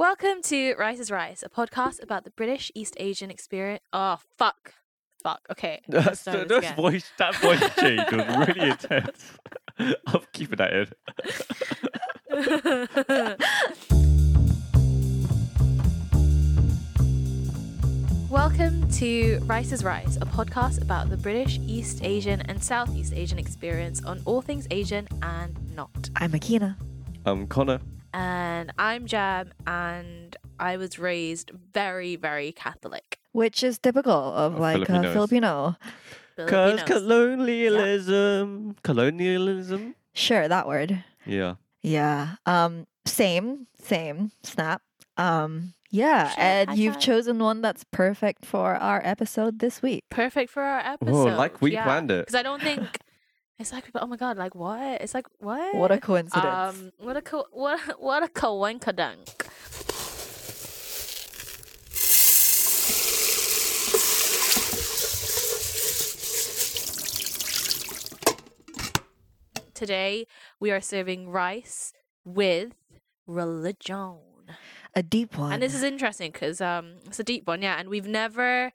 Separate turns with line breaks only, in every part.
Welcome to Rice is Rice, a podcast about the British East Asian experience. Oh, fuck. Fuck. Okay. let's
That
this
that voice, that voice change was really intense. I'm keeping that in.
Welcome to Rice is Rice, a podcast about the British East Asian and Southeast Asian experience on all things Asian and not.
I'm Akina.
I'm Connor.
And I'm Jam, and I was raised very, very Catholic.
Which is typical of
Of
like a Filipino.
Cause
Filipinos.
colonialism, colonialism.
Sure, that word.
Yeah.
Yeah. Um. Same. Same. Snap. Um. Yeah.
Sure,
and
high
you've
five.
chosen one that's perfect for our episode this week.
Perfect for our episode.
like we
yeah.
planned it.
Because I don't think it's like, oh my god, like what? It's like what?
What a coincidence.
Um, what a co- what what a coincidence. Today we are serving rice with religion.
a deep one.
And this is interesting because um, it's a deep one, yeah. And we've never,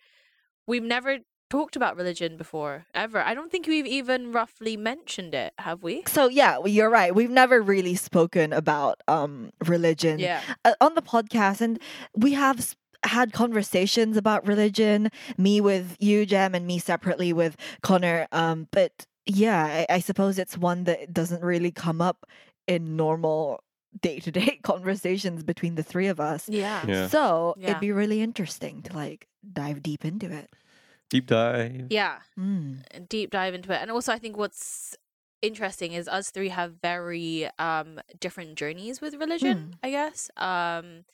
we've never talked about religion before, ever. I don't think we've even roughly mentioned it, have we?
so yeah, well, you're right. We've never really spoken about um religion
Yeah,
uh, on the podcast, and we have s- had conversations about religion. Me with you, Jem, and me separately with Connor. Um, but yeah, I, I suppose it's one that doesn't really come up in normal day to day conversations between the three of us.
yeah,
Yeah.
So
Yeah.
it'd be really interesting to like dive deep into it.
Deep dive.
yeah.
Mm.
Deep dive into it, and also I think what's interesting is us three have very um different journeys with religion. I guess. Um,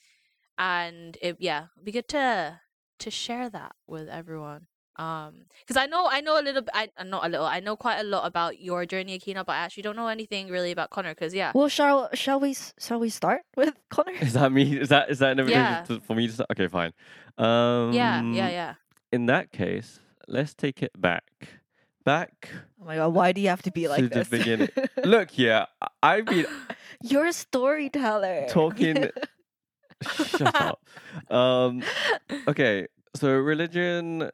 and it yeah, it'd be good to to share that with everyone. Um, because I know I know a little. I uh, not a little. I know quite a lot about your journey, Akina, but I actually don't know anything really about Connor. Because yeah,
Well, shall shall we shall we start with Connor?
Is that me? Is that is that an invitation
Yeah.
to- for me to start? Okay, fine. Um,
yeah, yeah, yeah.
In that case, let's take it back. Back.
Oh my god, why do you have to be like
To the
this?
beginning. Look, yeah, I've been
You're a storyteller.
talking. Shut up. Um, okay, so religion,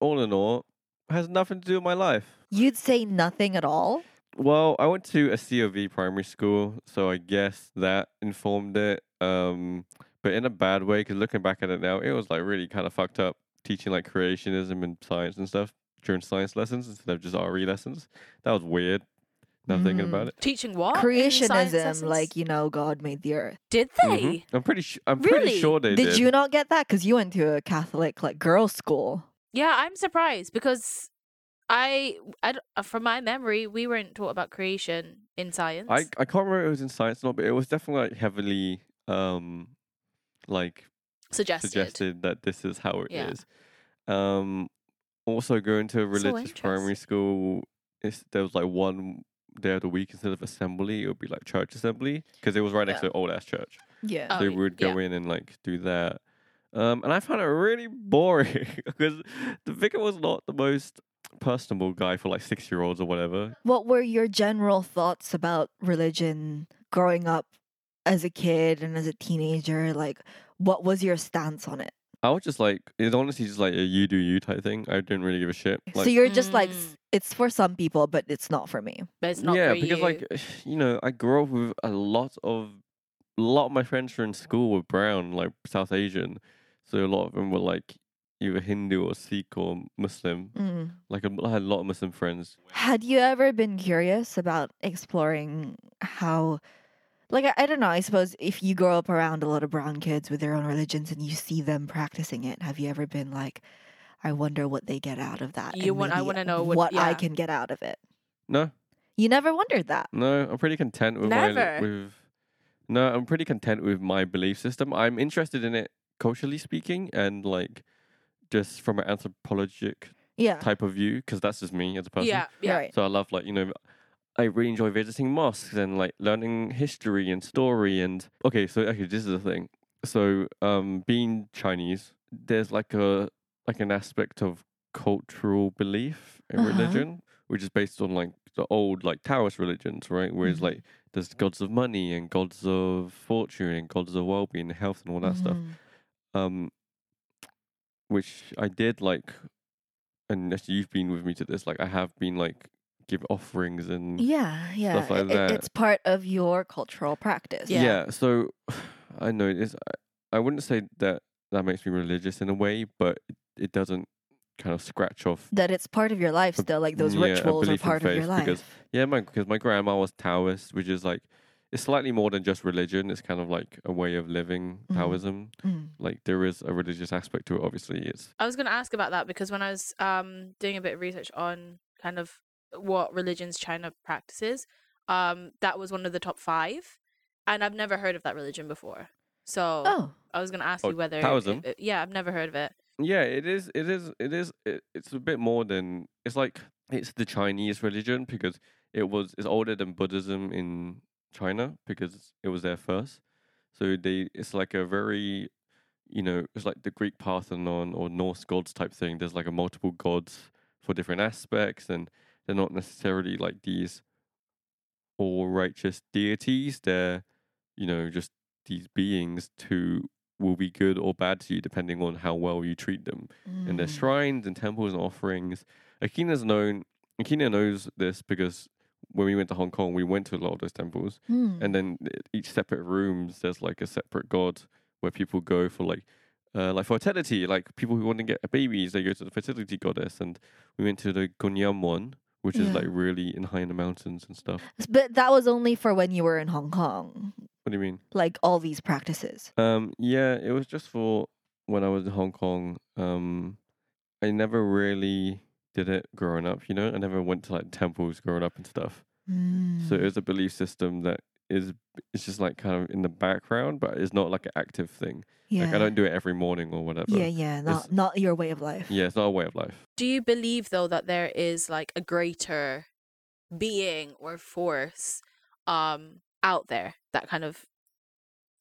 all in all, has nothing to do with my life.
You'd say nothing at all?
Well, I went to a COV primary school, so I guess that informed it. Um, but in a bad way, because looking back at it now, it was like really kind of fucked up teaching like creationism and science and stuff during science lessons instead of just RE lessons. That was weird. Now I'm thinking
Mm.
about it.
Teaching what?
Creationism, like, you know, God made the earth.
did they?
Mhm. I'm pretty. Sh- I'm
Really?
pretty sure they
Did,
did.
you not get that? Because you went to a Catholic, like, girls' school.
Yeah, I'm surprised because I, uh, from my memory, we weren't taught about creation in science.
I I can't remember if it was in science or not, but it was definitely like heavily um like
suggested.
suggested that this is how it is.
Yeah.
Um, also going to a
So
religious primary school, it's, there was like one day of the week instead of assembly, it would be like church assembly because it was right next
Yeah.
to an old ass church.
Yeah.
Oh,
we would go
yeah.
in and like do that. Um, and I found it really boring because the vicar was not the most personable guy for like six year olds or whatever.
What were your general thoughts about religion growing up as a kid and as a teenager? Like, what was your stance on it?
I was just like, it's honestly just like a you do you type thing. I didn't really give a shit. Like,
so you're just like,
Mm.
s- it's for some people, but it's not for me.
but it's not
yeah,
for
because
you.
like you know, I grew up with a lot of a lot of my friends were in school were brown, like South Asian, so a lot of them were like either Hindu or Sikh or Muslim.
Mm.
Like a- I had a lot of Muslim friends.
Had you ever been curious about exploring how, like, I, I don't know, I suppose if you grow up around a lot of brown kids with their own religions and you see them practicing it, have you ever been like, I wonder what they get out of that?
You want- I wanna know what-
I
yeah.
can get out of it.
No,
You never wondered that.
no, I'm pretty content with
Never.
my with. No, I'm pretty content with my belief system. I'm interested in it culturally speaking, and like just from an anthropologic
Yeah.
type of view, because that's just me as a person.
yeah, yeah.
Right.
So I love like you know, I really enjoy visiting mosques and like learning history and story and okay. So okay, this is the thing. So um, being Chinese, there's like a like an aspect of cultural belief in
Uh-huh.
religion, which is based on like the old like Taoist religions, right? Whereas
Mhm.
like there's gods of money and gods of fortune and gods of well-being, and health, and all that stuff.
Mhm.
Um, which I did like, and you've been with me to this. Like, I have been like give offerings and
Yeah, yeah.
like
it- it-
that.
it's part of your cultural practice.
Yeah.
so I know it's. I, I wouldn't say that that makes me religious in a way, but it, it doesn't kind of scratch off.
That it's part of your life still, like those
yeah,
rituals are part of your life.
because- Yeah, my because my grandma was Taoist, which is like it's slightly more than just religion. It's kind of like a way of living
Mhm.
Taoism.
Mm.
Like there is a religious aspect to it. Obviously, it's
I was going to ask about that because when I was um, doing a bit of research on kind of what religions China practices, um, that was one of the top five, and I've never heard of that religion before. So
Oh,
I was going to ask
Oh,
you whether
Taoism?
it- yeah, I've never heard of it.
yeah, it is. It is. It is. It, it's a bit more than it's like it's the Chinese religion because it was it's older than Buddhism in China because it was there first. So they it's like a very you know it's like the Greek Parthenon or Norse gods type thing. There's like a multiple gods for different aspects, and they're not necessarily like these all righteous deities. They're you know just these beings who will be good or bad to you depending on how well you treat them and their
mm.
shrines and temples and offerings. Akina's known. Akina knows this because when we went to Hong Kong, we went to a lot of those temples,
Mm.
and then each separate rooms there's like a separate god where people go for like. Uh, like fertility, like people who want to get babies, they go to the fertility goddess, and we went to the Gunyam one, which is
Yeah.
like really in high in the mountains and stuff.
But that was only for when you were in Hong Kong,
What do you mean?
like all these practices.
Um, yeah, it was just for when I was in Hong Kong. Um, I never really did it growing up. You know, I never went to like temples growing up and stuff. So it
Mm.
was a belief system that is it's just like kind of in the background, but it's not like an active thing.
yeah.
Like I don't do it every morning or whatever.
yeah, yeah, not not your way of life.
Yeah, it's not a way of life.
Do you believe though that there is like a greater being or force um out there that kind of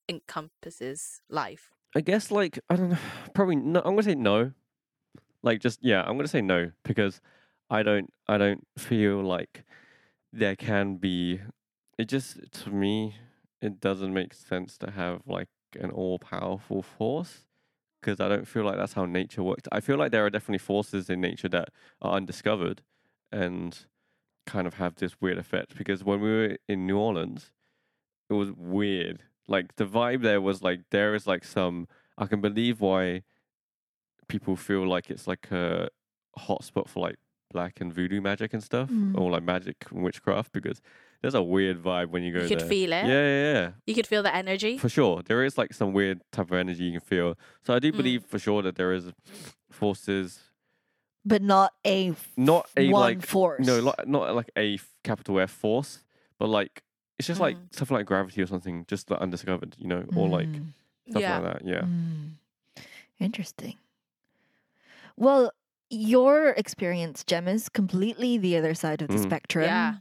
encompasses life?
I guess like I don't know. Probably no. I'm gonna say no. Like just yeah, I'm gonna say no because I don't I don't feel like there can be. It just to me it doesn't make sense to have like an all powerful force because I don't feel like that's how nature works. I feel like there are definitely forces in nature that are undiscovered and kind of have this weird effect because when we were in New Orleans, it was weird. Like the vibe there was like there is like some I can believe why people feel like it's like a hotspot for like black and voodoo magic and stuff
Mm.
or like magic and witchcraft because there's a weird vibe when you go there.
You could
there.
feel it.
Yeah, yeah, yeah.
You could feel the energy.
For sure. There is like some weird type of energy you can feel. So I do
Mm.
believe for sure that there is forces
But not a f-
not a
one
like
force.
no, like, not like a f- capital F force, but like it's just like stuff like gravity or something just like, undiscovered, you know, or like
Mm,
stuff
yeah.
like that. Yeah.
mm. Interesting. Well, your experience, Gem, is completely the other side of the
Mm.
spectrum.
Yeah.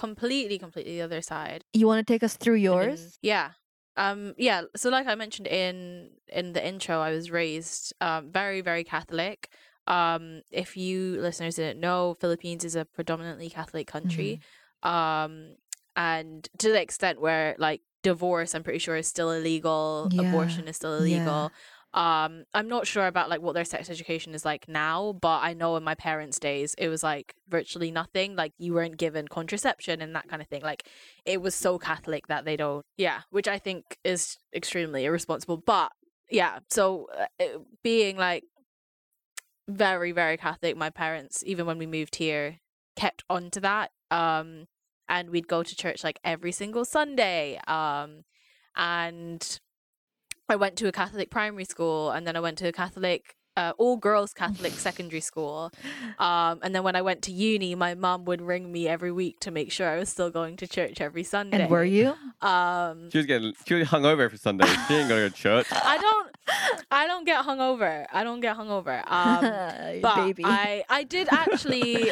Completely, completely the other side.
You want to take us through yours?
yeah. Um yeah, so like I mentioned in in the intro, I was raised um very very Catholic. Um if you listeners didn't know, Philippines is a predominantly Catholic country. Um and to the extent where like divorce I'm pretty sure is still illegal,
Yeah.
abortion is still
Yeah.
Um I'm not sure about like what their sex education is like now, but I know in my parents' days it was like virtually nothing. Like you weren't given contraception and that kind of thing. Like it was so Catholic that they don't, yeah, which I think is extremely irresponsible. But yeah, so uh, being like very, very Catholic, my parents, even when we moved here, kept on to that. Um, and we'd go to church like every single Sunday. Um, and I went to a Catholic primary school, and then I went to a Catholic. Uh, all girls Catholic secondary school, um, and then when I went to uni, my mum would ring me every week to make sure I was still going to church every Sunday.
And were you?
Um,
She was getting she was hungover every Sunday. She ain't gonna go to church.
I don't, I don't get hungover. I don't get hungover. Um, but
Baby.
I, I did actually,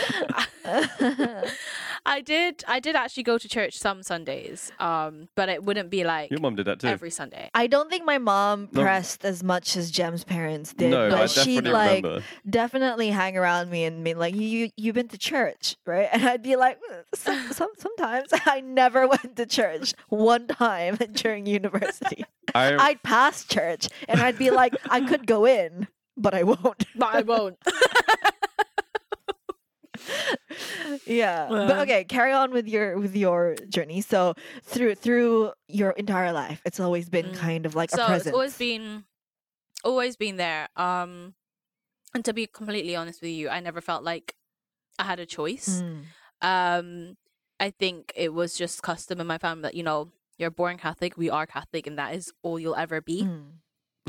I did. I did actually go to church some Sundays, um, but it wouldn't be like
Your mom did that too.
every Sunday.
I don't think my mom
No.
pressed as much as Jem's parents did,
no,
but
I
she'd
definitely
like
remember.
definitely hang around me and be like, "You you you been to church, right?" And I'd be like, "Uh, some, some, "Sometimes." I never went to church one time during university.
I,
I'd pass church and I'd be like, "I could go in, but I won't."
But I won't.
yeah. But okay, carry on with your with your journey. So through through your entire life, it's always been
Mm.
kind of like a
so
presence.
it's always been, always been there. Um, and to be completely honest with you, I never felt like I had a choice.
Mm.
Um, I think it was just custom in my family that you know you're born Catholic, we are Catholic, and that is all you'll ever be.
Mm.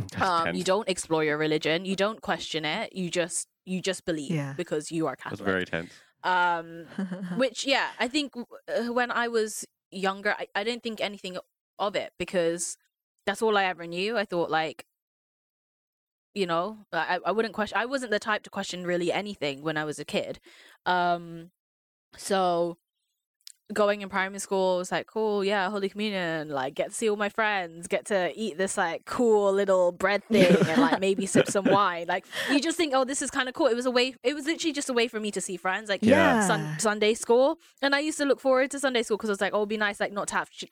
That's
Um, you don't explore your religion, you don't question it, you just you just believe
Yeah.
because you are Catholic.
That's very tense.
Um, which yeah, I think uh, when I was younger, I, I didn't think anything of it because that's all I ever knew. I thought like, you know, I I wouldn't question. I wasn't the type to question really anything when I was a kid. Um, so going in primary school was like cool yeah holy communion like get to see all my friends get to eat this like cool little bread thing and like maybe sip some wine like you just think oh this is kind of cool it was a way it was literally just a way for me to see friends like
yeah.
sun- Sunday school, and I used to look forward to Sunday school because I was like, "Oh, it'd be nice, like not to have to,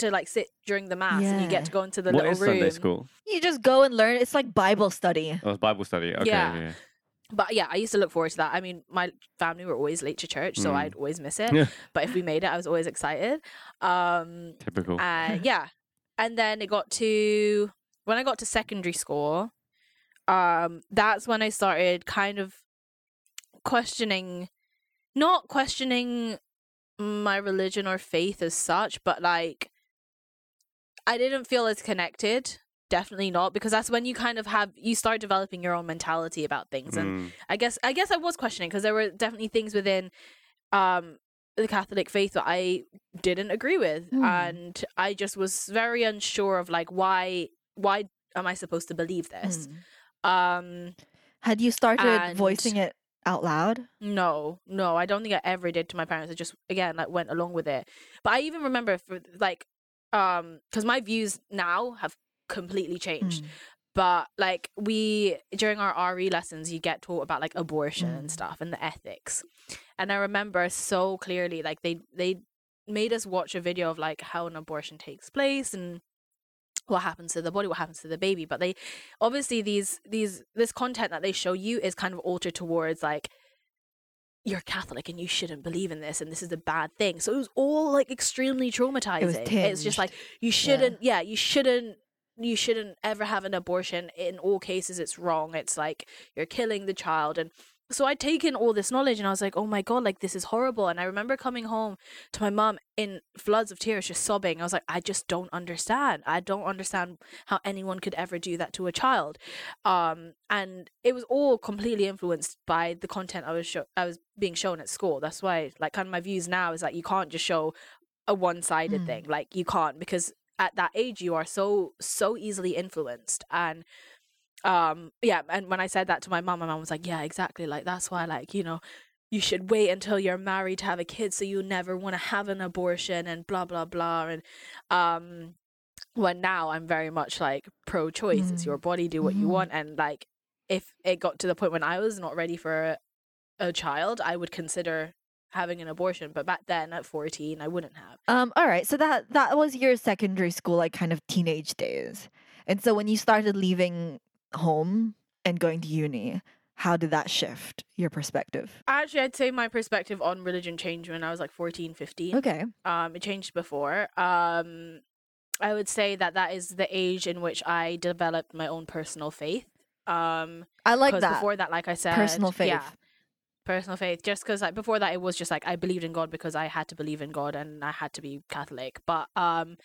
to like sit during the mass, and you get to go into the
What
little
is
room."
Sunday school?
you just go and learn. It's like Bible study.
Oh, it's Bible study. Okay,
Yeah.
yeah.
But yeah, I used to look forward to that. I mean, my family were always late to church, so
Mm.
I'd always miss it.
Yeah.
but if we made it, I was always excited. Um,
Typical.
uh, yeah, and then it got to when I got to secondary school. Um, that's when I started kind of questioning, not questioning my religion or faith as such, but like I didn't feel as connected. Definitely not, because that's when you kind of have you start developing your own mentality about things, and
Mm.
I guess I guess I was questioning because there were definitely things within um the Catholic faith that I didn't agree with,
Hmm.
and I just was very unsure of like why why am I supposed to believe this?
Mm.
Um,
Had you started
And-
voicing it out loud?
no, no, I don't think I ever did to my parents. I just again like went along with it. But I even remember for like um because my views now have completely changed.
Mm.
but like we during our RE lessons you get taught about like abortion and
Mm.
stuff and the ethics. And I remember so clearly like they they made us watch a video of like how an abortion takes place and what happens to the body, what happens to the baby. But they obviously these these this content that they show you is kind of altered towards like you're Catholic and you shouldn't believe in this and this is a bad thing. So it was all like extremely traumatizing. It it's just like you shouldn't yeah, you shouldn't you shouldn't ever have an abortion. In all cases it's wrong. It's like you're killing the child and so I'd taken all this knowledge and I was like, oh my God, like this is horrible. And I remember coming home to my mom in floods of tears, just sobbing. I was like, I just don't understand. I don't understand how anyone could ever do that to a child. Um, and it was all completely influenced by the content I was show- I was being shown at school. That's why, like, kind of my views now is that you can't just show a one-sided
Mm.
thing. Like, you can't because at that age you are so so easily influenced and um yeah and when i said that to my mom my mom was like yeah exactly like that's why like you know you should wait until you're married to have a kid so you never want to have an abortion and blah blah blah and um when now i'm very much like pro choice it's
Mm.
your body do what you
Mhm.
want and like if it got to the point when i was not ready for a, a child i would consider having an abortion but back then at 14 i wouldn't have
Um, all right. So that that was your secondary school, like kind of teenage days. And so when you started leaving home and going to uni, how did that shift your perspective?
actually i'd say my perspective on religion changed when i was like 14 15
Okay.
um it changed before um i would say that that is the age in which i developed my own personal faith um
I like that.
before that like i said
Personal faith.
yeah personal faith just because like before that it was just like i believed in god because i had to believe in god and i had to be catholic but um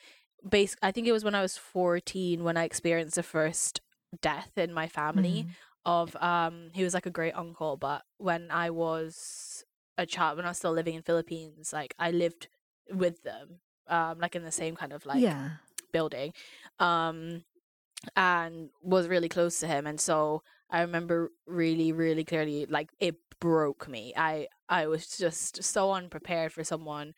base i think it was when i was 14 when i experienced the first death in my family
Mm.
of um he was like a great uncle but when i was a child when i was still living in philippines like i lived with them um like in the same kind of like
yeah.
building um and was really close to him and so I remember really, really clearly, like it broke me. I I was just so unprepared for someone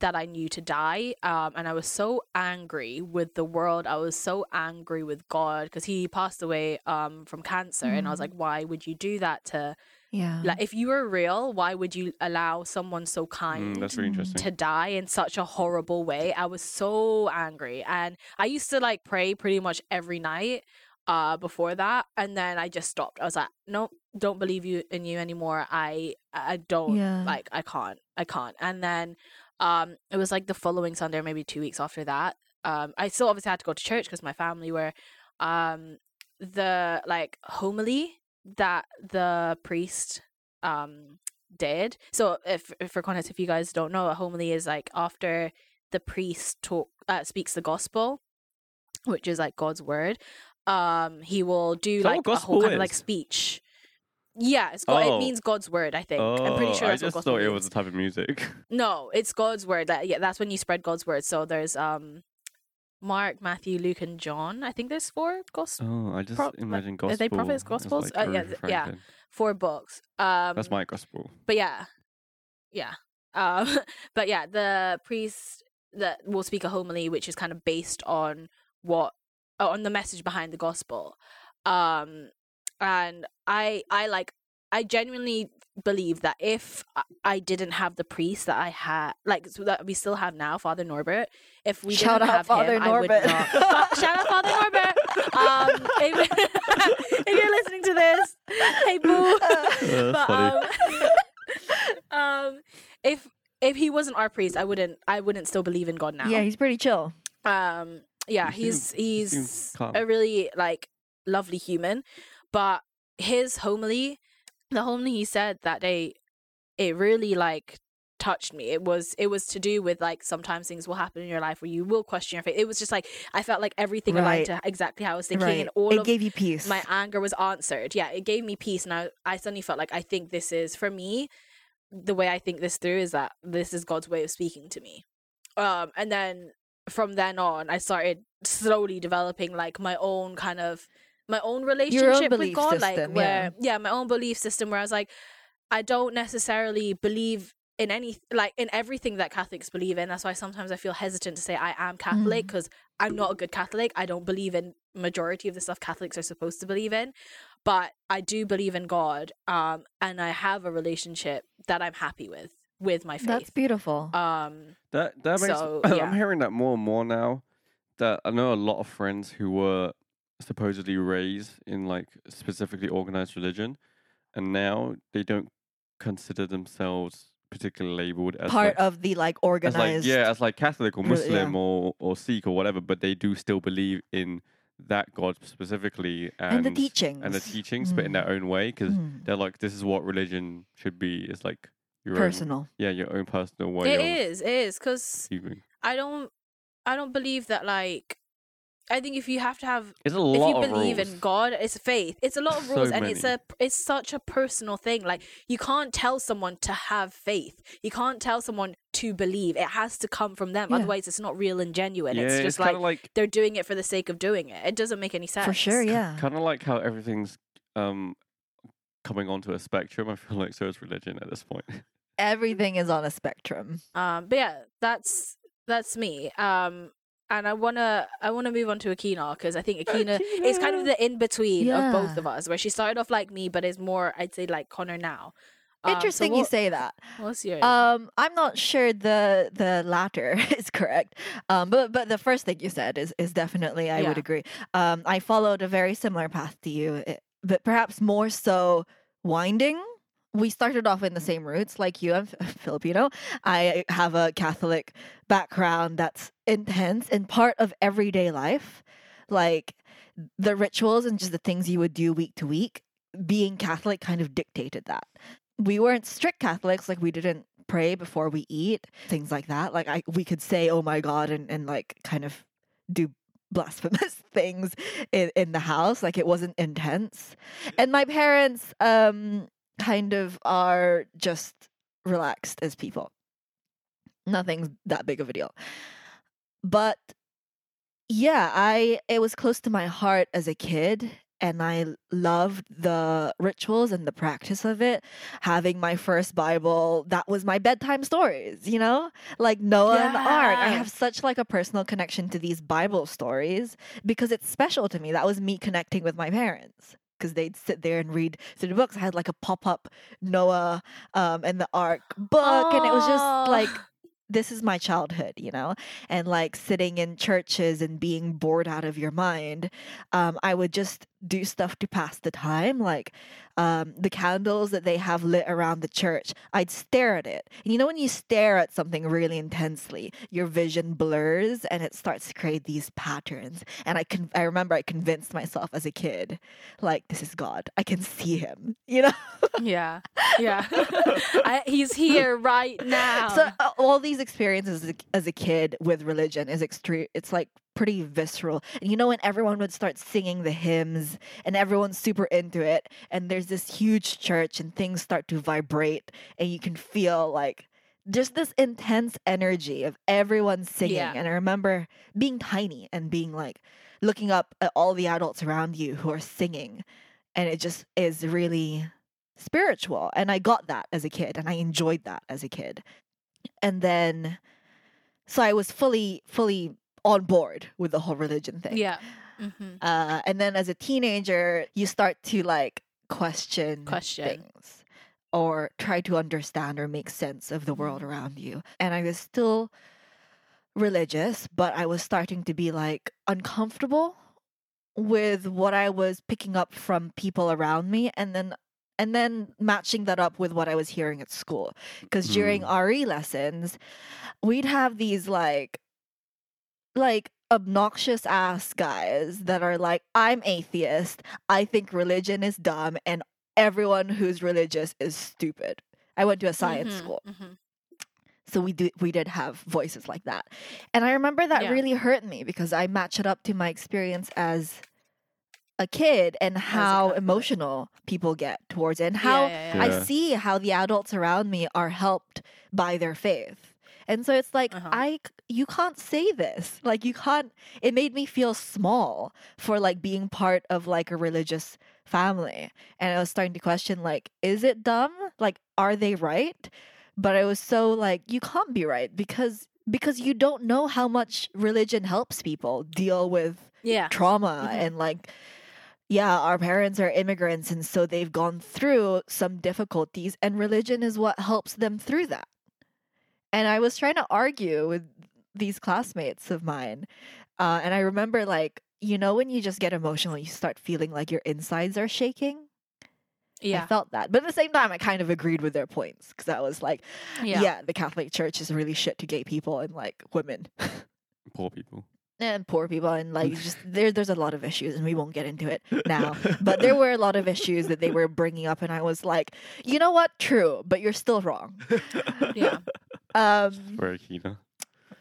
that I knew to die. Um, and I was so angry with the world. I was so angry with God because he passed away um from cancer, and I was
Mm.
like, why would you do that to
Yeah.
like if you were real? Why would you allow someone so kind?
Mm, that's really
Mm.
interesting.
to die in such a horrible way. I was so angry. And I used to like pray pretty much every night uh before that and then I just stopped. I was like, nope, don't believe you in you anymore. I I don't
Yeah.
like I can't. I can't. And then um it was like the following Sunday or maybe 2 weeks after that. Um I still obviously had to go to church because my family were um the like homily that the priest um did. So if, if for context, if you guys don't know, a homily is like after the priest talk uh, speaks the gospel, which is like God's word. Um, he will do like a whole kind of like speech. Yeah, it's God,
Oh.
it means God's word. I think.
oh,
I'm pretty sure
I just
what
thought it was a type of music.
No, it's God's word. That yeah, that's when you spread God's word. So there's um, Mark, Matthew, Luke, and John. I think there's four gospel
Oh, I just
Pro-
imagine
are
gospel.
they prophets, gospels?
like
Uh, yeah,
Aretha
th- yeah. Four books. Um,
That's my gospel.
but yeah yeah um but yeah the priest that will speak a homily which is kind of based on what uh, on the message behind the gospel um and i i like i genuinely believe that if I- i didn't have the priest that i had like so that we still have now father norbert if we
Shout
didn't
out
have
Father
him, I would
Norbert.
not shout out father norbert um if, if you're listening to this hey boo
that's
but
funny.
um, um, if if he wasn't our priest, I wouldn't I wouldn't still believe in God now.
Yeah, he's pretty chill.
Um. Yeah,
He
he's he's a really like lovely human, but his homily, the homily he said that day, it really like touched me. It was it was to do with like sometimes things will happen in your life where you will question your faith. It was just like I felt like everything aligned to exactly how I was thinking,
right.
and all
it gave you peace.
my anger was answered. Yeah, it gave me peace, and I, I suddenly felt like I think this is for me. The way I think this through is that this is God's way of speaking to me. Um, and then from then on, I started slowly developing like my own kind of my own relationship with God,
system,
like where yeah, my own belief system. Where I was like, I don't necessarily believe in any like in everything that Catholics believe in. That's why sometimes I feel hesitant to say I am Catholic
Mm.
because I'm not a good Catholic. I don't believe in majority of the stuff Catholics are supposed to believe in, but I do believe in God. Um, and I have a relationship that I'm happy with with my faith.
That's beautiful.
um,
That that makes.
So, yeah.
I'm hearing that more and more now. That I know a lot of friends who were supposedly raised in like specifically organized religion, and now they don't consider themselves particularly labeled as
Part
like,
of the like
as
organized.
like yeah as like Catholic or
Re- yeah.
Muslim or or Sikh or whatever, but they do still believe in that God specifically
and the teachings.
and the teachings, but in
Mm.
their own way because
Mm.
they're like this is what religion should be. It's like your own,
personal.
yeah, your own personal way
it
of
is, it is, because. I don't, I don't believe that. Like, I think if you have to have
It's a lot if
you
of
believe
rules.
in God, it's faith. It's a lot of
So
rules, and it's a it's such a personal thing. Like you can't tell someone to have faith. You can't tell someone to believe. It has to come from them.
Yeah.
Otherwise, it's not real and genuine.
yeah,
it's
it's
just
kind
like
of like
they're doing it for the sake of doing it. It doesn't make any sense.
For sure, yeah.
kind of like how everything's um coming onto a spectrum. I feel like so is religion at this point.
Everything is on a spectrum.
Um, but yeah, that's that's me. Um, and I wanna I wanna move on to Akina because I think Akina is kind of the in between of both of us, where she started off like me, but is more I'd say like Connor now. Um, so
Interesting you say that.
What's your
Um, I'm not sure the the latter is correct. Um, but but the first thing you said is is definitely I would agree. Um, I followed a very similar path to you, eh, but perhaps more so winding. We started off in the same roots, like you. I'm Filipino. I have a Catholic background that's intense and part of everyday life, like the rituals and just the things you would do week to week. Being Catholic kind of dictated that we weren't strict Catholics, like we didn't pray before we eat, things like that. Like I we could say, Oh my God, and, and like kind of do blasphemous things in, in the house. Like it wasn't intense. And my parents um kind of are just relaxed as people. Nothing's that big of a deal. But yeah, I it was close to my heart as a kid and I loved the rituals and the practice of it. Having my first Bible, that was my bedtime stories, you know? Like Noah and the Ark. I have such like a personal connection to these Bible stories because it's special to me. That was me connecting with my parents. Because they'd sit there and read through the books. I had like a pop up Noah um, and the Ark book, and it was just like this is my childhood, you know, and like sitting in churches and being bored out of your mind. Um, I would just do stuff to pass the time, like um, the candles that they have lit around the church. I'd stare at it. And you know, when you stare at something really intensely, your vision blurs and it starts to create these patterns. And I can, I remember I convinced myself as a kid, like, this is God. I can see him, you know?
Yeah. Yeah. I, he's here right now.
So uh, all these experiences as a, as a kid with religion is extreme. It's like pretty visceral. And you know when everyone would start singing the hymns and everyone's super into it, and there's this huge church and things start to vibrate, and you can feel like just this intense energy of everyone singing.
Yeah.
And I remember being tiny and being like looking up at all the adults around you who are singing, and it just is really spiritual. And I got that as a kid, and I enjoyed that as a kid and then so i was fully fully on board with the whole religion thing.
Yeah. hmm
uh, and then as a teenager you start to like question
Question.
things or try to understand or make sense of the world around you. And i was still religious but i was starting to be like uncomfortable with what i was picking up from people around me and then and then matching that up with what i was hearing at school. Because during re lessons we'd have these like like obnoxious ass guys that are like i'm atheist i think religion is dumb and everyone who's religious is stupid i went to a science
Mhm,
school
mhm.
so we did we did have voices like that and i remember that
Yeah.
really hurt me because i match it up to my experience as a kid and how emotional people get towards it and
Yeah,
how
yeah, yeah.
I see how the adults around me are helped by their faith. And so it's like
Uh-huh.
I c- you can't say this. Like you can't it made me feel small for like being part of like a religious family. And I was starting to question like is it dumb? Like are they right? But I was so like you can't be right because because you don't know how much religion helps people deal with
Yeah.
trauma
Mhm.
and like yeah our parents are immigrants and so they've gone through some difficulties and religion is what helps them through that and i was trying to argue with these classmates of mine uh, and i remember like you know when you just get emotional you start feeling like your insides are shaking
Yeah.
i felt that but at the same time i kind of agreed with their points because i was like
Yeah.
yeah the catholic church is really shit to gay people and like women
Poor people.
and poor people and like just there there's a lot of issues and we won't get into it now but there were a lot of issues that they were bringing up and i was like you know what true but you're still wrong
Yeah.
um
Very Kina.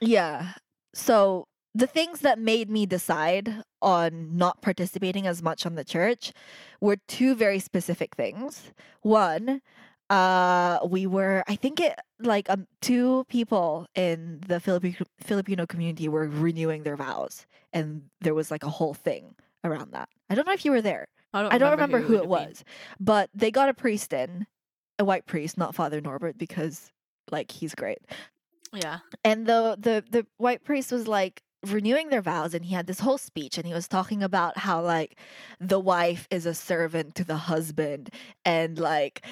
Yeah so the things that made me decide on not participating as much on the church were two very specific things one uh we were i think it like um two people in the Filipino Filipino community were renewing their vows and there was like a whole thing around that. I don't know if you were there. I don't remember who, it
would have been.
was. But they got a priest in, a white priest, not Father Norbert because like he's great.
Yeah.
And the the the white priest was like renewing their vows and he had this whole speech and he was talking about how like the wife is a servant to the husband and like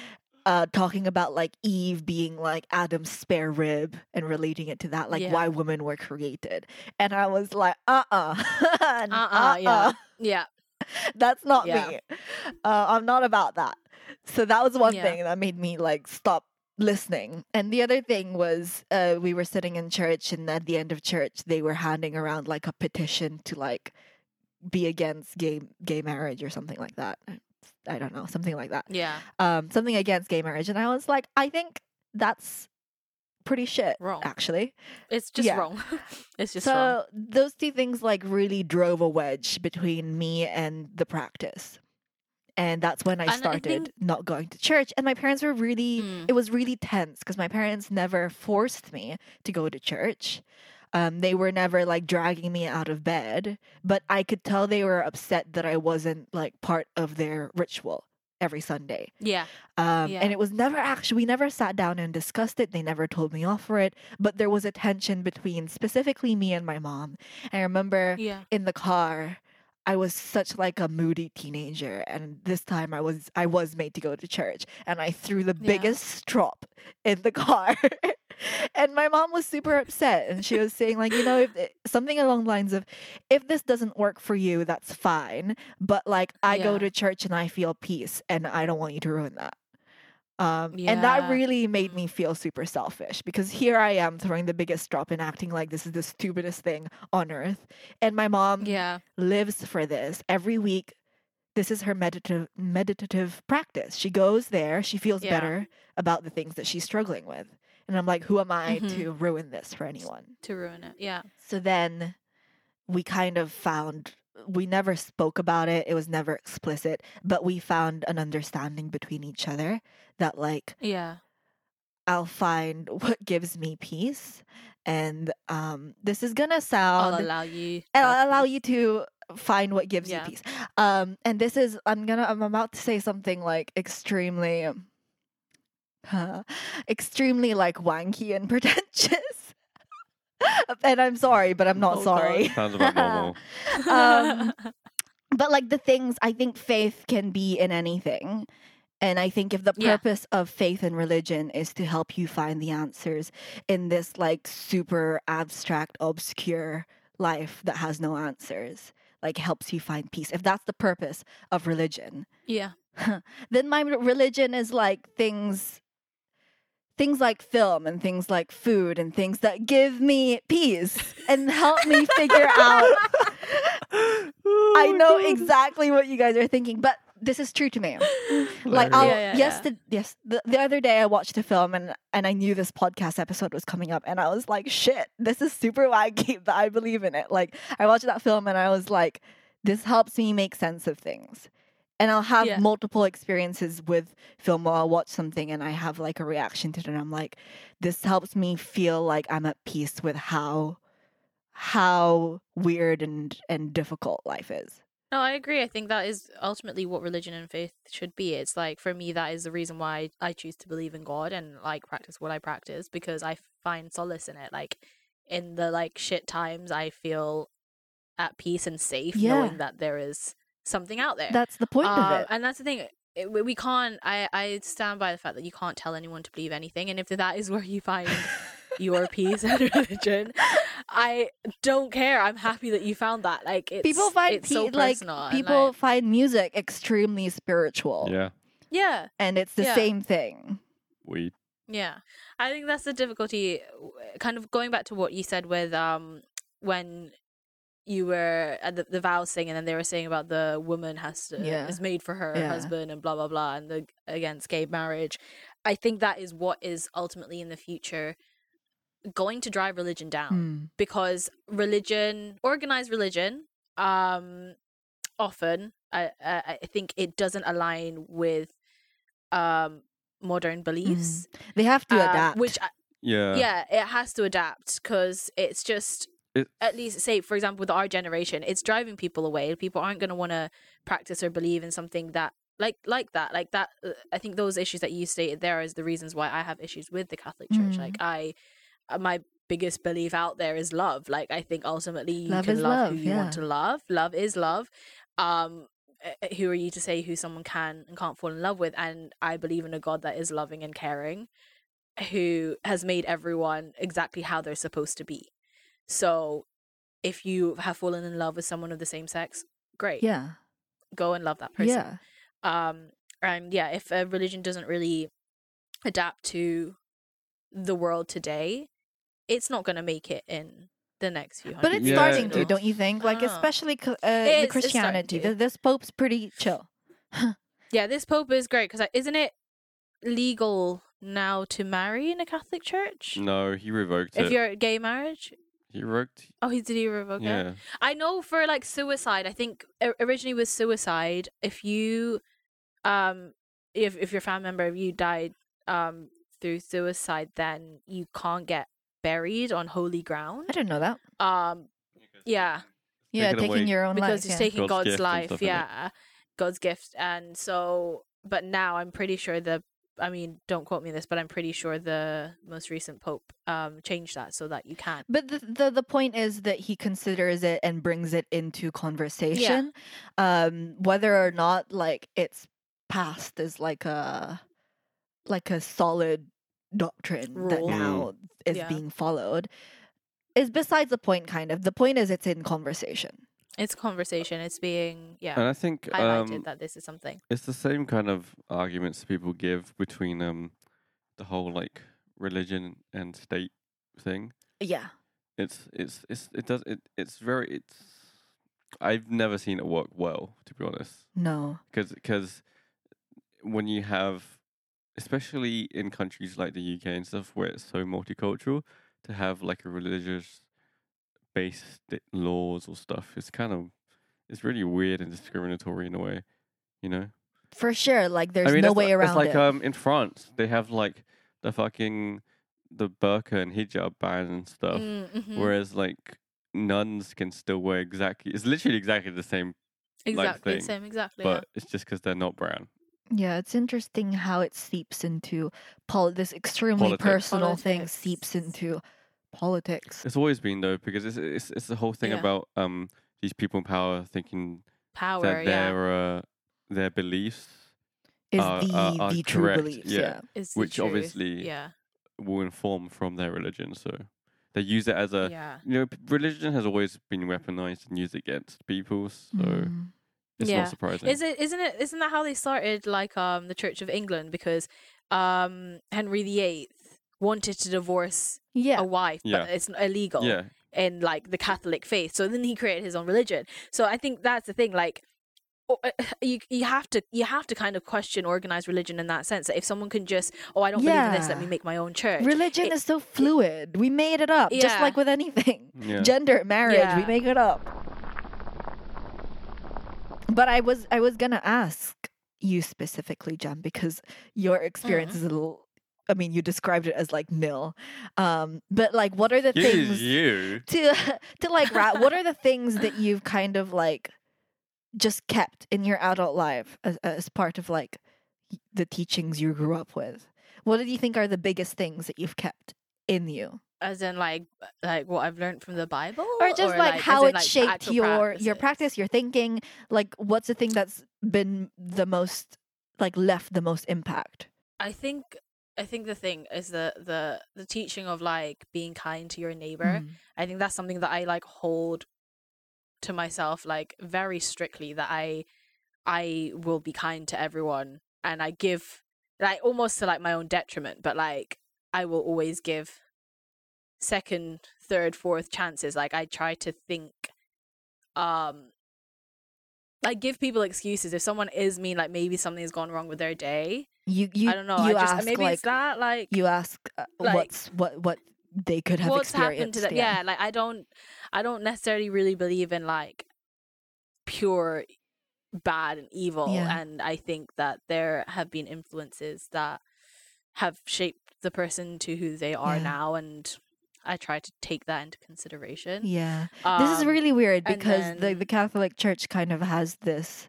uh talking about like Eve being like Adam's spare rib and relating it to that like
Yeah.
why women were created. And I was like uh-uh.
Uh-uh, yeah. Yeah.
That's not
Yeah.
me. Uh, I'm not about that. So that was one
Yeah.
thing that made me like stop listening. And the other thing was uh, we were sitting in church, and at the end of church, they were handing around like a petition to like be against gay gay marriage or something like that. I don't know, something like that.
Yeah.
Um, something against gay marriage, and I was like, I think that's pretty shit,
Wrong.
actually.
It's just
Yeah.
wrong. it's just
so
wrong.
those two things like really drove a wedge between me and the practice and that's when i
And I
started
think-
not going to church and my parents were really
Mm.
it was really tense because my parents never forced me to go to church Um, they were never like dragging me out of bed, but I could tell they were upset that I wasn't like part of their ritual every Sunday.
Yeah.
Um,
Yeah.
And it was never actually, we never sat down and discussed it. They never told me off for it, but there was a tension between specifically me and my mom. I remember
Yeah.
in the car i was such like a moody teenager and this time i was i was made to go to church and i threw the
Yeah.
biggest strop in the car and my mom was super upset and she was saying like you know if it- something along the lines of if this doesn't work for you that's fine but like i go to church and i feel peace and i don't want you to ruin that um, and that really made me feel super selfish because here I am throwing the biggest drop and acting like this is the stupidest thing on earth. And my mom
Yeah.
lives for this every week. This is her meditative meditative practice. She goes there, she feels
Yeah.
better about the things that she's struggling with. And I'm like, who am I
Mhm.
to ruin this for anyone?
To ruin it. Yeah.
So then we kind of found we never spoke about it. It was never explicit, but we found an understanding between each other that like
Yeah.
I'll find what gives me peace. And um this is gonna sound I'll
allow you.
I'll allow you to find what gives
Yeah.
you peace. Um, and this is I'm gonna I'm about to say something like extremely, uh, extremely like wanky and pretentious. and I'm sorry, but I'm not
Oh,
sorry.
Sounds about normal.
um, but like the things I think faith can be in anything. And I think if the
Yeah.
purpose of faith and religion is to help you find the answers in this like super abstract, obscure life that has no answers, like helps you find peace. If that's the purpose of religion,
yeah.
then my religion is like things things like film and things like food and things that give me peace and help me figure out I know exactly what you guys are thinking, but this is true to me. Like I'll
Yeah, yeah,
yes,
yeah.
the, yes. The, the other day I watched a film and and I knew this podcast episode was coming up and I was like, shit, this is super wacky, but I believe in it. Like I watched that film and I was like, this helps me make sense of things. And I'll have
Yeah.
multiple experiences with film while I'll watch something and I have like a reaction to it and I'm like, this helps me feel like I'm at peace with how how weird and and difficult life is.
No, I agree. I think that is ultimately what religion and faith should be. It's like for me that is the reason why I choose to believe in God and like practice what I practice because I find solace in it. Like in the like shit times I feel at peace and safe
Yeah.
knowing that there is something out there.
That's the point
Um,
of it.
And that's the thing. It, we we can't. I I stand by the fact that you can't tell anyone to believe anything, and if that is where you find your peace and religion, I don't care. I'm happy that you found that. Like it's,
people find
it's so
pe- like
personal. and,
people
like-
find music extremely spiritual.
Yeah,
yeah,
And it's the
Yeah.
same thing.
We.
yeah. I think that's the difficulty. Kind of going back to what you said with um when you were at the, the vows thing and then they were saying about the woman has to
Yeah.
is made for her
Yeah.
husband and blah blah blah and the against gay marriage i think that is what is ultimately in the future going to drive religion down
Hmm.
because religion organized religion um often i i, I think it doesn't align with um modern beliefs
They have to
uh,
adapt.
which I,
Yeah.
yeah it has to adapt because it's just
It,
at least say for example with our generation it's driving people away. People aren't going to want to practice or believe in something that like like that like that uh, i think those issues that you stated there is the reasons why i have issues with the catholic church.
Mm.
like i uh, my biggest belief out there is love. Like i think ultimately you
Love
can
is
love,
love,
who you want to love. Love is love. Um uh, who are you to say who someone can and can't fall in love with? And i believe in a god that is loving and caring who has made everyone exactly how they're supposed to be so if you have fallen in love with someone of the same sex great
yeah.
go and love that person
Yeah.
um and yeah if a religion doesn't really adapt to the world today it's not going to make it in the next few
But it's
Yeah,
starting to, don't you think? Like
don't
especially uh, the Christianity.
to.
This pope's pretty chill.
yeah this pope is great because isn't it legal now to marry in a catholic church
no, he revoked
if
it.
If you're gay marriage
He revoked.
oh he did he revoke it
Yeah.
I know for like suicide, I think originally with suicide, if you um if if your family member if you died um through suicide, then you can't get buried on holy ground.
I didn't know that.
Um, yeah,
Yeah,
Taken
taking
away.
your own
because
life.
he's
yeah.
taking
God's
God's, life.
stuff, innit?
Yeah, God's gift, and so, but now I'm pretty sure the. I mean, don't quote me on this, but I'm pretty sure the most recent pope um changed that so that you can't.
But the, the the point is that he considers it and brings it into conversation, um, whether or not like it's passed is like a like a solid doctrine that
Rule.
now is
Yeah.
being followed is besides the point. Kind of the point is it's in conversation.
It's conversation. It's being yeah.
And I think
highlighted
um,
that this is something.
it's the same kind of arguments people give between um the whole like religion and state thing.
Yeah,
It's it's it's it does it it's very it's I've never seen it work well to be honest
no, Cuz
because when you have especially in countries like the UK and stuff where it's so multicultural to have like a religious based laws or stuff it's kind of it's really weird and discriminatory in a way you know
for sure. Like there's
I mean,
no
that's
way
li-
around
It's like
it.
um in France, they have like the fucking the burqa and hijab ban and stuff,
Mm, mhm.
whereas like nuns can still wear exactly. It's literally exactly the same,
exactly
thing,
the same. Exactly.
but it's just because they're not brown.
Yeah, it's interesting how it seeps into pol- this extremely
Politics.
personal thing seeps into politics.
It's always been though because it's it's it's the whole thing
Yeah.
about um these people in power thinking.
Power.
that
Yeah.
their uh, their beliefs
Is
are-
the
are- are
the true beliefs?
yeah.
Yeah.
Is
which
truth.
obviously-
Yeah.
will inform from their religion. So they use it as a
yeah.
you know religion has always been weaponized and used against people. So
Mm.
it's
Yeah.
not surprising.
Is it? Isn't it? Isn't that how they started? Like um, the Church of England, because um, Henry VIII wanted to divorce
Yeah.
a wife,
Yeah.
but it's illegal
yeah,
in like the Catholic faith. So then he created his own religion. So I think that's the thing. Like, uh, you you have to you have to kind of question organized religion in that sense. That if someone can just, oh, I don't believe in this, let me make my own church.
Religion
It-
is so fluid. We made it up, just like with anything.
yeah.
Gender, marriage, we
Yeah.
make it up. But I was I was gonna ask you specifically, Jem, because your experience
Mm.
is a little. I mean, you described it as like nil. Um, but like, what are the
You
things?
you.
to to like wrap what are the things that you've kind of like just kept in your adult life as, as part of like the teachings you grew up with what do you think are the biggest things that you've kept in you
as in like like what I've learned from the Bible,
or just like,
as
how it
like,
shaped
actual
your your practice your thinking like what's the thing that's been the most like left the most impact
I think I think the thing is the the the teaching of like being kind to your neighbor.
Mm.
I think that's something that I like hold to myself like very strictly that I I will be kind to everyone and I give like almost to like my own detriment, but like I will always give second, third, fourth chances. Like I try to think um like give people excuses if someone is mean like maybe something's gone wrong with their day
you you
i don't know
you
i just
ask
maybe
like
it's that like
you ask uh,
like,
what's what what they could have
what's
experienced
happened to them yeah. like i don't i don't necessarily really believe in like pure bad and evil
Yeah.
and i think that there have been influences that have shaped the person to who they are
Yeah.
now and i try to take that into consideration
yeah this is
Um,
really weird
and
because the, the Catholic Church kind of has this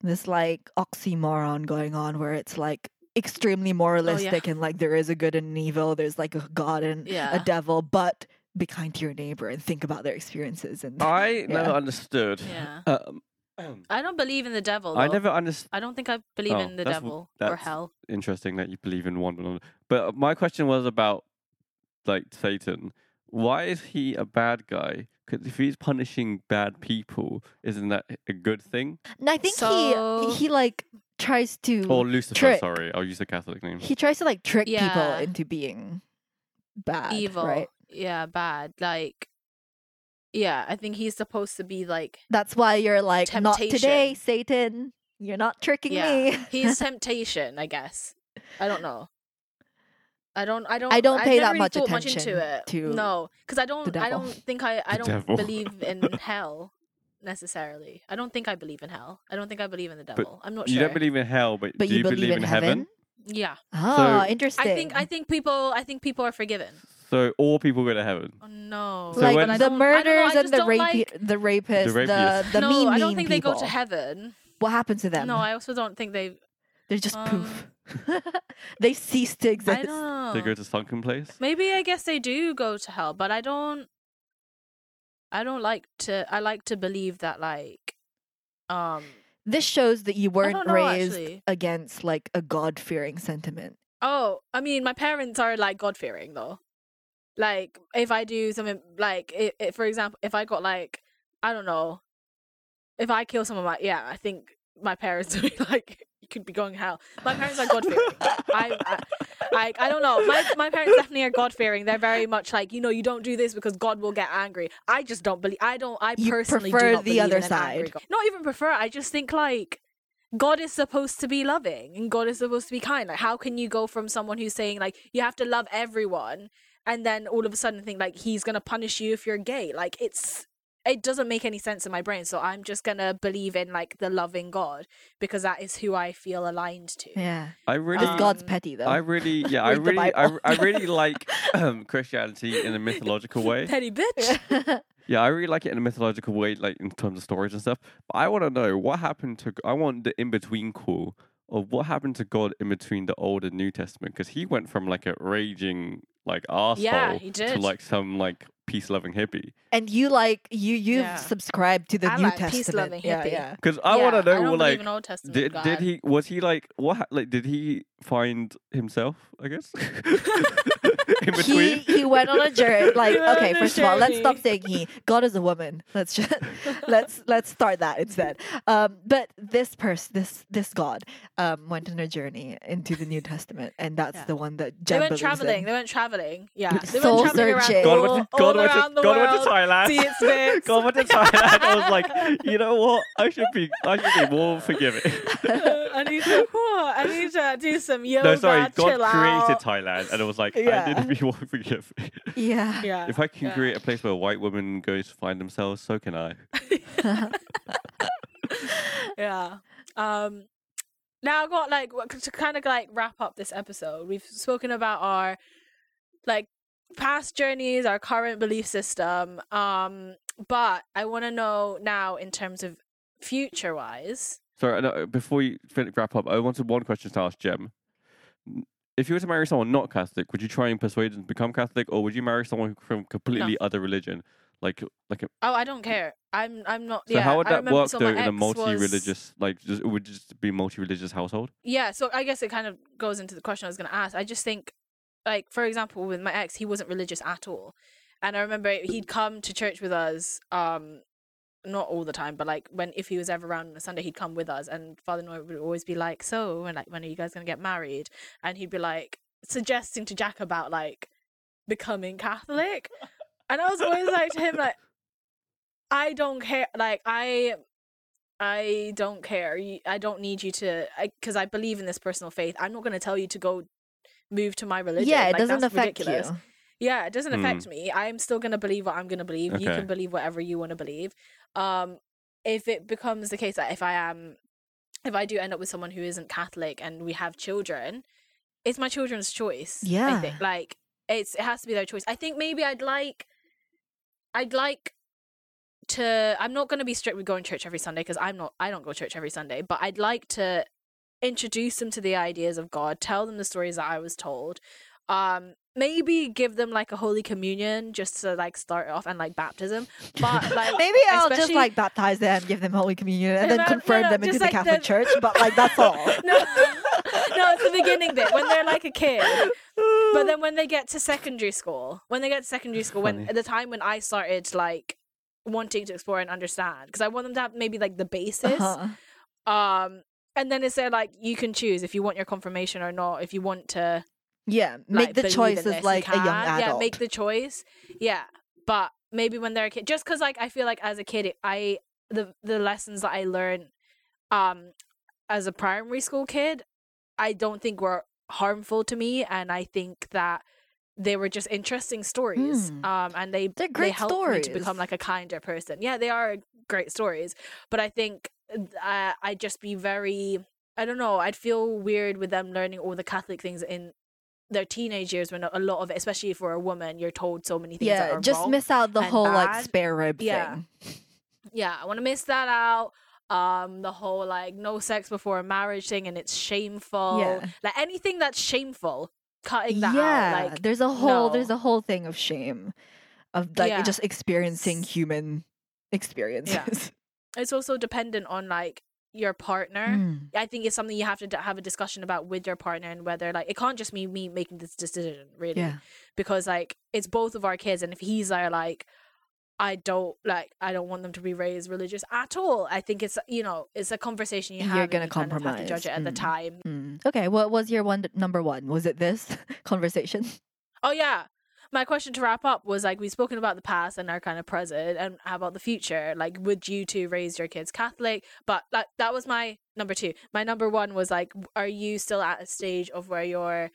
this like oxymoron going on where it's like extremely moralistic and like there is a good and an evil, there's like a god and a devil, but be kind to your neighbor and think about their experiences and
I never understood.
yeah
Um,
i don't believe in the devil
I never understood.
i don't think i believe
Oh,
in the
that's w-
devil or hell
Interesting that you believe in one another. But my question was about like Satan. Why is he a bad guy? Because if he's punishing bad people, isn't that a good thing?
And I think
So-
he he like tries to
Or Lucifer?
trick.
Sorry, I'll use the Catholic name.
he tries to like trick people
Yeah.
into being bad.
evil
Right.
yeah bad like yeah i think he's supposed to be like
That's why you're like not today,
Temptation.
Satan. You're not tricking
yeah
me.
he's temptation i guess i don't know i don't i don't
I don't
I've
pay
never
that
really
much
thought much
attention
into it
to
no because i don't i don't think i i
The
don't
devil.
believe in hell necessarily i don't think i believe in hell i don't think i believe in the devil i'm not sure.
you don't believe in hell, but,
but
do
you, believe, in heaven?
yeah
Oh,
So-
interesting.
i think i think people i think people are forgiven
So all people go to heaven.
Oh no!
So
like
when-
the
don't- I don't know, I
murders and the rape,
like-
the rapists, the
rapists.
the,
no,
mean,
I don't think
people.
they go to heaven.
What happened to them?
No, I also don't think they.
They're just
um,
poof. they cease to
I
exist.
don't know.
They go to sunken place.
Maybe I guess they do go to hell, but I don't. I don't like to. I like to believe that, like, um.
This shows that you weren't
know,
raised
actually.
against like a God fearing sentiment.
Oh, I mean, my parents are like God fearing though. Like, if I do something, like, i i for example, if I got like, I don't know, if I kill someone, like, yeah, I think my parents would be like, you could be going hell. My parents are God fearing. I, I, I, don't know. My my parents definitely are God fearing. They're very much like, you know, you don't do this because God will get angry. I just don't believe. I don't. I
You
personally
prefer
do not
the
believe
other
in an angry
side.
Not even prefer. I just think like. God is supposed to be loving and God is supposed to be kind. Like, how can you go from someone who's saying, like, you have to love everyone and then all of a sudden think, like, he's going to punish you if you're gay? Like, it's, it doesn't make any sense in my brain. So I'm just going to believe in, like, the loving God because that is who I feel aligned to.
Yeah,
I really,
this God's
Um,
petty though.
I really, yeah, I really, I, I really like um, Christianity in a mythological way.
Petty bitch.
Yeah, I really like it in a mythological way, like in terms of stories and stuff. But I want to know what happened to. I want the in between call of what happened to God in between the Old and New Testament because he went from like a raging like asshole
he
to like some like peace loving hippie.
and you like you you've
Yeah.
subscribed to the
I
New
like
Testament.
peace-loving
yeah,
hippie.
yeah.
Because I want to know,
I don't
well, like,
in Old Testament
did
God.
did he was he like what like did he find himself? I guess in
He
between.
he went on a journey. Like okay,
on a
first of all, let's stop saying he. God is a woman. Let's just let's let's start that instead. Um, but this person, this this God, um, went on a journey into the New Testament, and that's
Yeah.
the one that
They
Jen
went traveling.
in.
They went traveling. Yeah. They
Soul
went traveling
searching.
around
God
all,
went to,
all
God went
around
to,
the
God went to Thailand.
See its bits.
God went to Thailand. I was like, you know what? I should be, I should be more forgiving.
I need to, whew, I need to do some yoga.
no, sorry. God created
out.
Thailand, and it was like, I
Yeah.
need to be more forgiving.
Yeah.
Yeah.
If I can
yeah.
create a place where white women go to find themselves, so can I.
yeah. Um. Now I've got like to kind of like wrap up this episode. We've spoken about our like past journeys, our current belief system. Um. But I want to know now in terms of future wise.
Sorry, no, before you fin- wrap up, I wanted one question to ask Jem. If you were to marry someone not Catholic, would you try and persuade them to become Catholic, or would you marry someone from completely other religion, like like? A,
Oh, I don't care. I'm. I'm not.
so
yeah.
how would
I
that
remember-
work
so
though
my
in a
ex was-
multi-religious, like just, it would just be multi-religious household?
Yeah, so I guess it kind of goes into the question I was going to ask. I just think, like, for example, with my ex, he wasn't religious at all. And I remember he'd come to church with us, um, not all the time, but like when, if he was ever around on a Sunday, he'd come with us. And Father Noah would always be like, So, when, like, when are you guys going to get married? And he'd be like, suggesting to Jack about like becoming Catholic. And I was always like to him, like, I don't care. Like, I I don't care. I don't need you to, because I, believe in this personal faith. I'm not going to tell you to go move to my religion.
Yeah, it
Like,
doesn't affect
ridiculous.
you.
Yeah, it doesn't
Hmm.
affect me. I'm still going to believe what I'm going to believe. You can believe whatever you want to believe. Um, if it becomes the case that if I am, if I do end up with someone who isn't Catholic and we have children, it's my children's choice. I
Yeah.
think like it's it has to be their choice. I think maybe I'd like, I'd like to. I'm not going to be strict with going to church every Sunday because I'm not. I don't go to church every Sunday. But I'd like to introduce them to the ideas of God, tell them the stories that I was told. Um, maybe give them like a holy communion just to like start off and like baptism. But like
Maybe I'll just like baptize them, give them Holy Communion, and then confirm
no,
them into
just
the Catholic
the-
Church. But like that's all.
no, no, it's the beginning bit when they're like a kid. But then when they get to secondary school, when they get to secondary school, when at the time when I started like wanting to explore and understand, because I want them to have maybe like the basis.
Uh-huh.
Um, and then it's there like you can choose if you want your confirmation or not. If you want to
Yeah,
like,
make the
believe in
choice as like a young adult.
Yeah, make the choice. Yeah, but maybe when they're a kid, just because like I feel like as a kid, I the the lessons that I learned, um, as a primary school kid, I don't think were harmful to me, and I think that they were just interesting stories.
Hmm.
Um, and they
They're
they
great
helped me to become like a kinder person. Yeah, they are great stories, but I think uh, I'd just be very. I don't know. I'd feel weird with them learning all the Catholic things in their teenage years when a lot of it, especially for a woman, you're told so many things
yeah,
are
just miss out the whole like spare rib
Yeah.
thing.
yeah, I want to miss that out. Um, the whole like no sex before marriage thing, and it's shameful.
Yeah.
Like anything that's shameful, cutting that
yeah,
out. Like
there's a whole there's a whole thing of shame of like
Yeah.
just experiencing human experiences.
it's also dependent on like your partner.
Mm.
I think it's something you have to d- have a discussion about with your partner and whether like it can't just be me making this decision really
Yeah.
because like it's both of our kids and if he's there like I don't like I don't want them to be raised religious at all. I think it's you know it's a conversation you have You're
gonna
you kind of have to judge
compromise.
it at the
Mm.
time.
Mm. Okay, what was your one number one? Was it this conversation?
Oh yeah. My question to wrap up was like we've spoken about the past and our kind of present and how about the future? Like would you two raise your kids Catholic? But like that was my number two. My number one was like are you still at a stage of where you're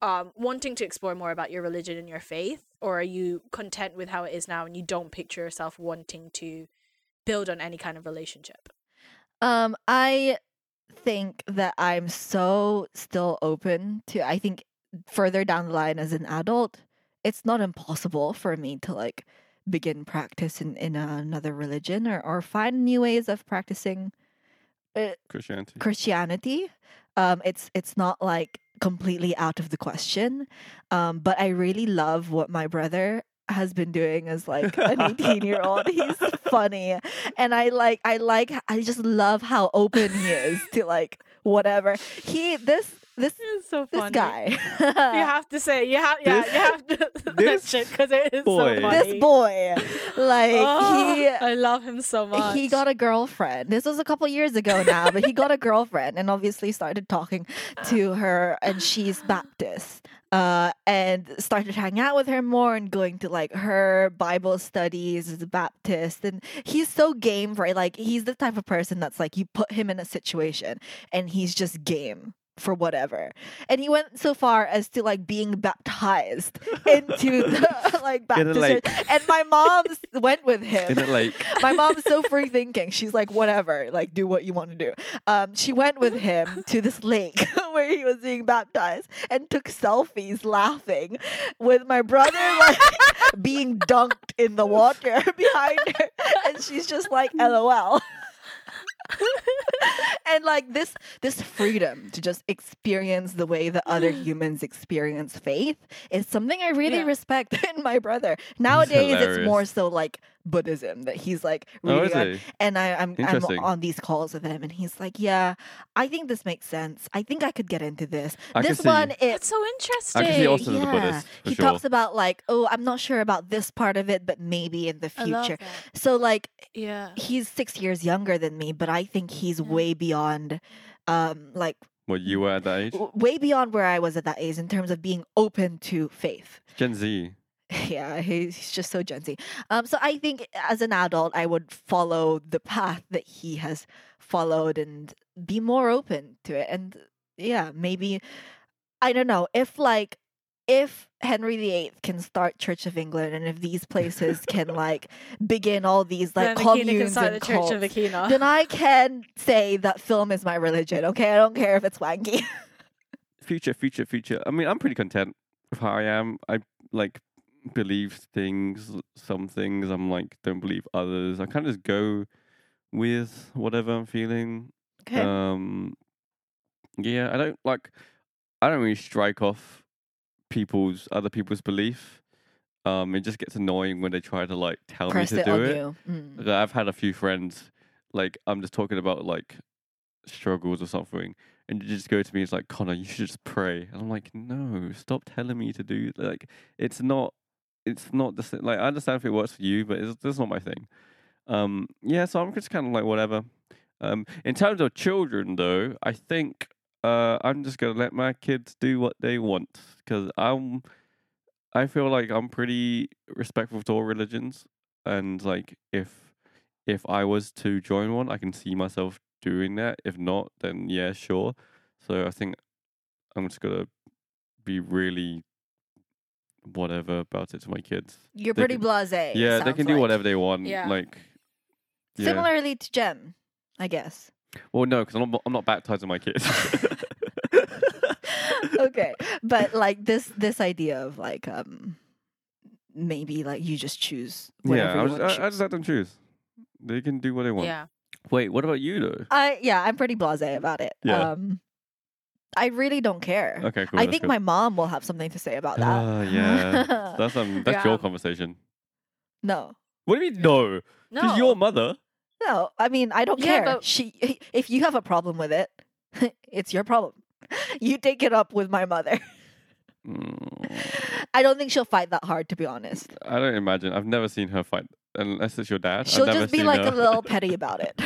um wanting to explore more about your religion and your faith? Or are you content with how it is now and you don't picture yourself wanting to build on any kind of relationship?
Um, I think that I'm so still open to. I think further down the line as an adult, it's not impossible for me to like begin practice in, in another religion or, or find new ways of practicing uh,
Christianity.
Christianity. Um, it's it's not like completely out of the question. Um, but I really love what my brother has been doing as like an 18 year old. He's funny. And I like I like I just love how open he is to like whatever. He this this
is so funny.
this guy.
You have to say you have yeah,
This-
you have to
this
because it is
boy.
so funny.
this boy. Like
Oh,
he
I love him so much.
he got a girlfriend. This was a couple years ago now, but he got a girlfriend and obviously started talking to her, and she's Baptist. Uh, and started hanging out with her more and going to like her Bible studies as a Baptist. And he's so game right? Like, he's the type of person that's like, you put him in a situation and he's just game for whatever. And he went so far as to like being baptized into the like
baptism. a
Baptist.
lake.
church. And my mom went with him
lake.
my mom's so free thinking. She's like, whatever, like do what you want to do. Um, she went with him to this lake where he was being baptized and took selfies laughing with my brother like being dunked in the water behind her. And she's just like, LOL. and like this this freedom to just experience the way that other humans experience faith is something I really
Yeah.
respect in my brother. Nowadays it's more so like Buddhism that he's like
Oh,
really
is
on-
he?
and I, I'm I'm on these calls with him and he's like, Yeah, I think this makes sense. I think I could get into this.
I
this one is
It's so interesting.
I can see Austin as a
yeah.
Buddhist,
he
sure.
talks about like, oh, I'm not sure about this part of it, but maybe in the future. So like
Yeah.
he's six years younger than me, but I think he's
Yeah.
way beyond, um, like
What you were at that age?
w- way beyond where I was at that age in terms of being open to faith.
Gen Z.
Yeah, he's he's just so Gen Z. Um, so I think as an adult, I would follow the path that he has followed and be more open to it. And yeah, maybe I don't know if like if Henry VIII can start Church of England and if these places can like begin all these like
then Akina can
communes
start
and
the Church of
cults, then I can say that film is my religion. Okay, I don't care if it's wanky.
Future, future, future. I mean, I'm pretty content with how I am. I like believe things, some things. I'm like don't believe others. I kind of just go with whatever I'm feeling.
Okay.
Um, yeah, I don't like. I don't really strike off people's other people's belief. Um, it just gets annoying when they try to like tell
Press
me to
it
do it.
Mm.
Like, I've had a few friends, like I'm just talking about like struggles or something, and you just go to me, it's like Connor, you should just pray, and I'm like, no, stop telling me to do like it's not, it's not the sa- like I understand if it works for you, but it's that's not my thing. Um, yeah, so I'm just kind of like whatever. Um, in terms of children, though, I think uh, I'm just gonna let my kids do what they want because I'm. I feel like I'm pretty respectful to all religions, and like if if I was to join one, I can see myself doing that. If not, then yeah, sure. So I think I'm just gonna be really whatever about it to my kids.
You're
They
pretty
can-
blasé.
yeah, they can do
like.
whatever they want.
Yeah.
Like, yeah.
Similarly to Jem, I guess.
Well, no, because I'm not, I'm not baptizing my kids.
okay, but like this this idea of like um maybe like you just choose whatever
yeah, I,
you
was,
want to
I, I
choose.
just let them choose. They can do what they want.
Yeah.
Wait, what about you though?
I yeah, I'm pretty blasé about it.
Yeah.
Um I really don't care.
Okay, cool.
I think
cool.
my mom will have something to say about that.
Ah, yeah. That's um, that's your conversation.
no.
What do you mean no?
No.
She's your mother.
No, I mean I don't
Yeah,
care.
but-
She if you have a problem with it, it's your problem. You take it up with my mother.
Mm,
I don't think she'll fight that hard to be honest.
I don't imagine. I've never seen her fight unless it's your dad. I've
She'll
never
just be like
her.
a little petty about it.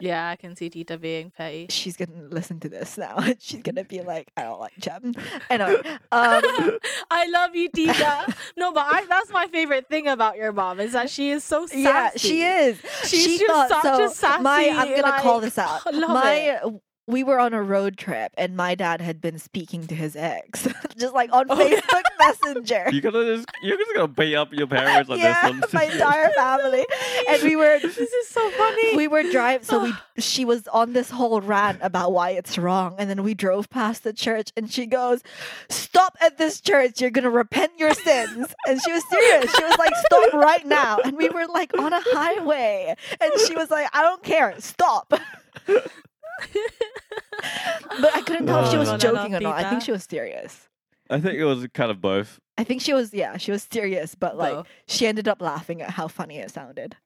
Yeah, I can see Tita being petty.
She's gonna listen to this now. She's gonna be like, I don't like Jem. Anyway, um,
I love you, Tita. no, but I, that's my favorite thing about your mom is that she is so sassy.
yeah, she is.
She's
she
just
thought
such a
so. my, I'm gonna call this out. My,
it.
We were on a road trip, and my dad had been speaking to his ex, just like on
Oh.
Facebook Messenger.
You gotta just you're just gonna beat up your parents on
yeah,
this one.
my entire family, and we were
This is so funny.
we were driving so we she was on this whole rant about why it's wrong and then we drove past the church and she goes stop at this church you're gonna repent your sins and she was serious she was like stop right now and we were like on a highway and she was like i don't care stop but i couldn't tell if she was
no, no,
joking
no,
or not i think
Tita.
she was serious
I think it was kind of both.
i think she was yeah she was serious but like
Both.
she ended up laughing at how funny it sounded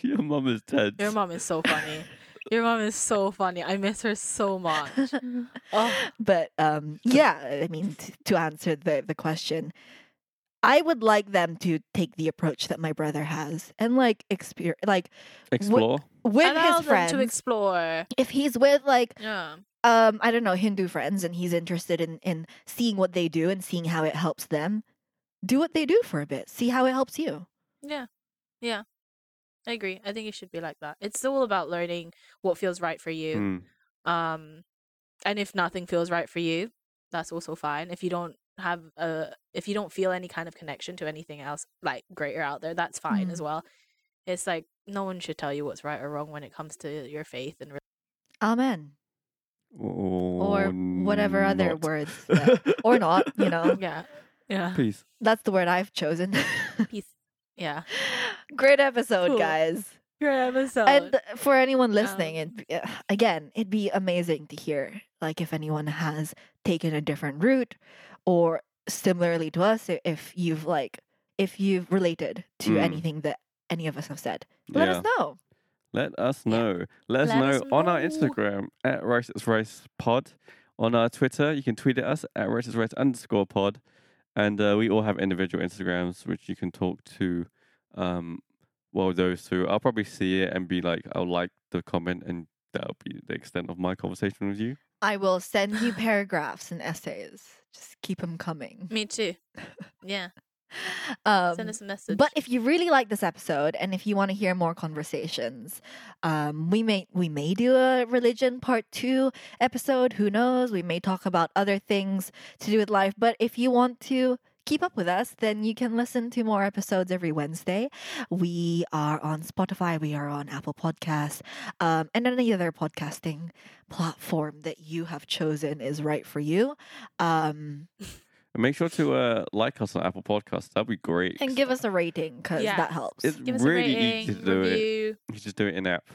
Your mum is tense.
Your mom is so funny. Your mom is so funny. I miss her so much. Oh.
but um yeah i mean t- to answer the the question i would like them to take the approach that my brother has and like experience like
Explore.
with
Allow
his
them
friends
to explore.
if he's with like
Yeah.
um i don't know hindu friends and he's interested in in seeing what they do and seeing how it helps them do what they do for a bit see how it helps you
Yeah. Yeah. I agree. I think it should be like that. It's all about learning what feels right for you.
Mm.
Um and if nothing feels right for you, that's also fine. If you don't have a if you don't feel any kind of connection to anything else like greater out there, that's fine
Mm.
as well. It's like no one should tell you what's right or wrong when it comes to your faith and
amen or
Or
whatever other words that- or not you know
yeah. Yeah.
Peace.
that's the word i've chosen
Peace. Yeah.
great episode
Cool.
guys
Great episode.
and for anyone listening
Um,
it again it'd be amazing to hear like if anyone has taken a different route or similarly to us if you've like if you've related to
Mm.
anything that any of us have said let
yeah.
us know
Let us
Yeah.
know. Let us
Let
know
us
on our. Instagram at Rice is Rice Pod. On our Twitter, you can tweet at us at Rice is Rice underscore pod. And uh, we all have individual Instagrams which you can talk to. Um, well, those two, I'll probably see it and be like, I'll like the comment, and that'll be the extent of my conversation with you.
i will send you paragraphs and essays just keep them coming
Me too. Yeah.
um,
Send us a message.
But if you really like this episode and if you want to hear more conversations, um, we may we may do a religion part two episode. Who knows? We may talk about other things to do with life. But if you want to keep up with us, then you can listen to more episodes every Wednesday. We are on Spotify, we are on Apple Podcasts, um, and any other podcasting platform that you have chosen is right for you. Um,
make sure to uh, like us on Apple Podcasts. That'd be great.
and give us a rating because
Yes.
that helps.
It's
Give us
really
a rating,
easy to do it. You just do it in app.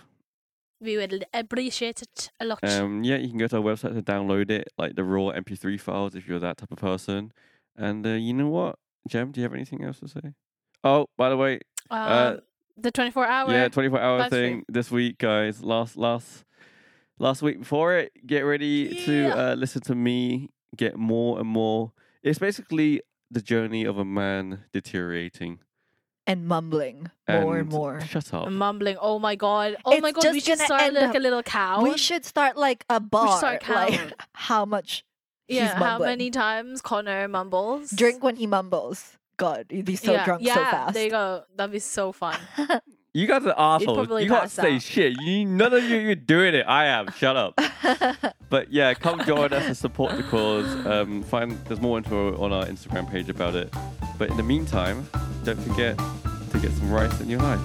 We would appreciate it a lot.
Um, yeah, you can go to our website to download it, like the raw MP3 files, if you're that type of person. And uh, you know what, Jem? Do you have anything else to say? Oh, by the way,
Um, the 24 hour.
yeah, 24 hour thing
stream.
this week, guys. Last last last week before it, get ready to uh, listen to me get more and more. It's basically the journey of a man deteriorating.
and mumbling more and
And
more.
Shut up.
Mumbling. Oh my god. Oh my god. We
just
should start like
up-
a little cow.
We should start like a bar,
start
like how much he's
yeah. How many times Connor mumbles?
drink when he mumbles. God, you'd be so
yeah,
drunk
yeah,
so fast.
There you go. That'd be so fun.
You guys are assholes.
probably
You can't
pass
say
out.
shit. You none of you you're doing it. I am. Shut up. But yeah, come join us and support the cause. Um, find there's more info on our Instagram page about it. But in the meantime, don't forget to get some rice in your life.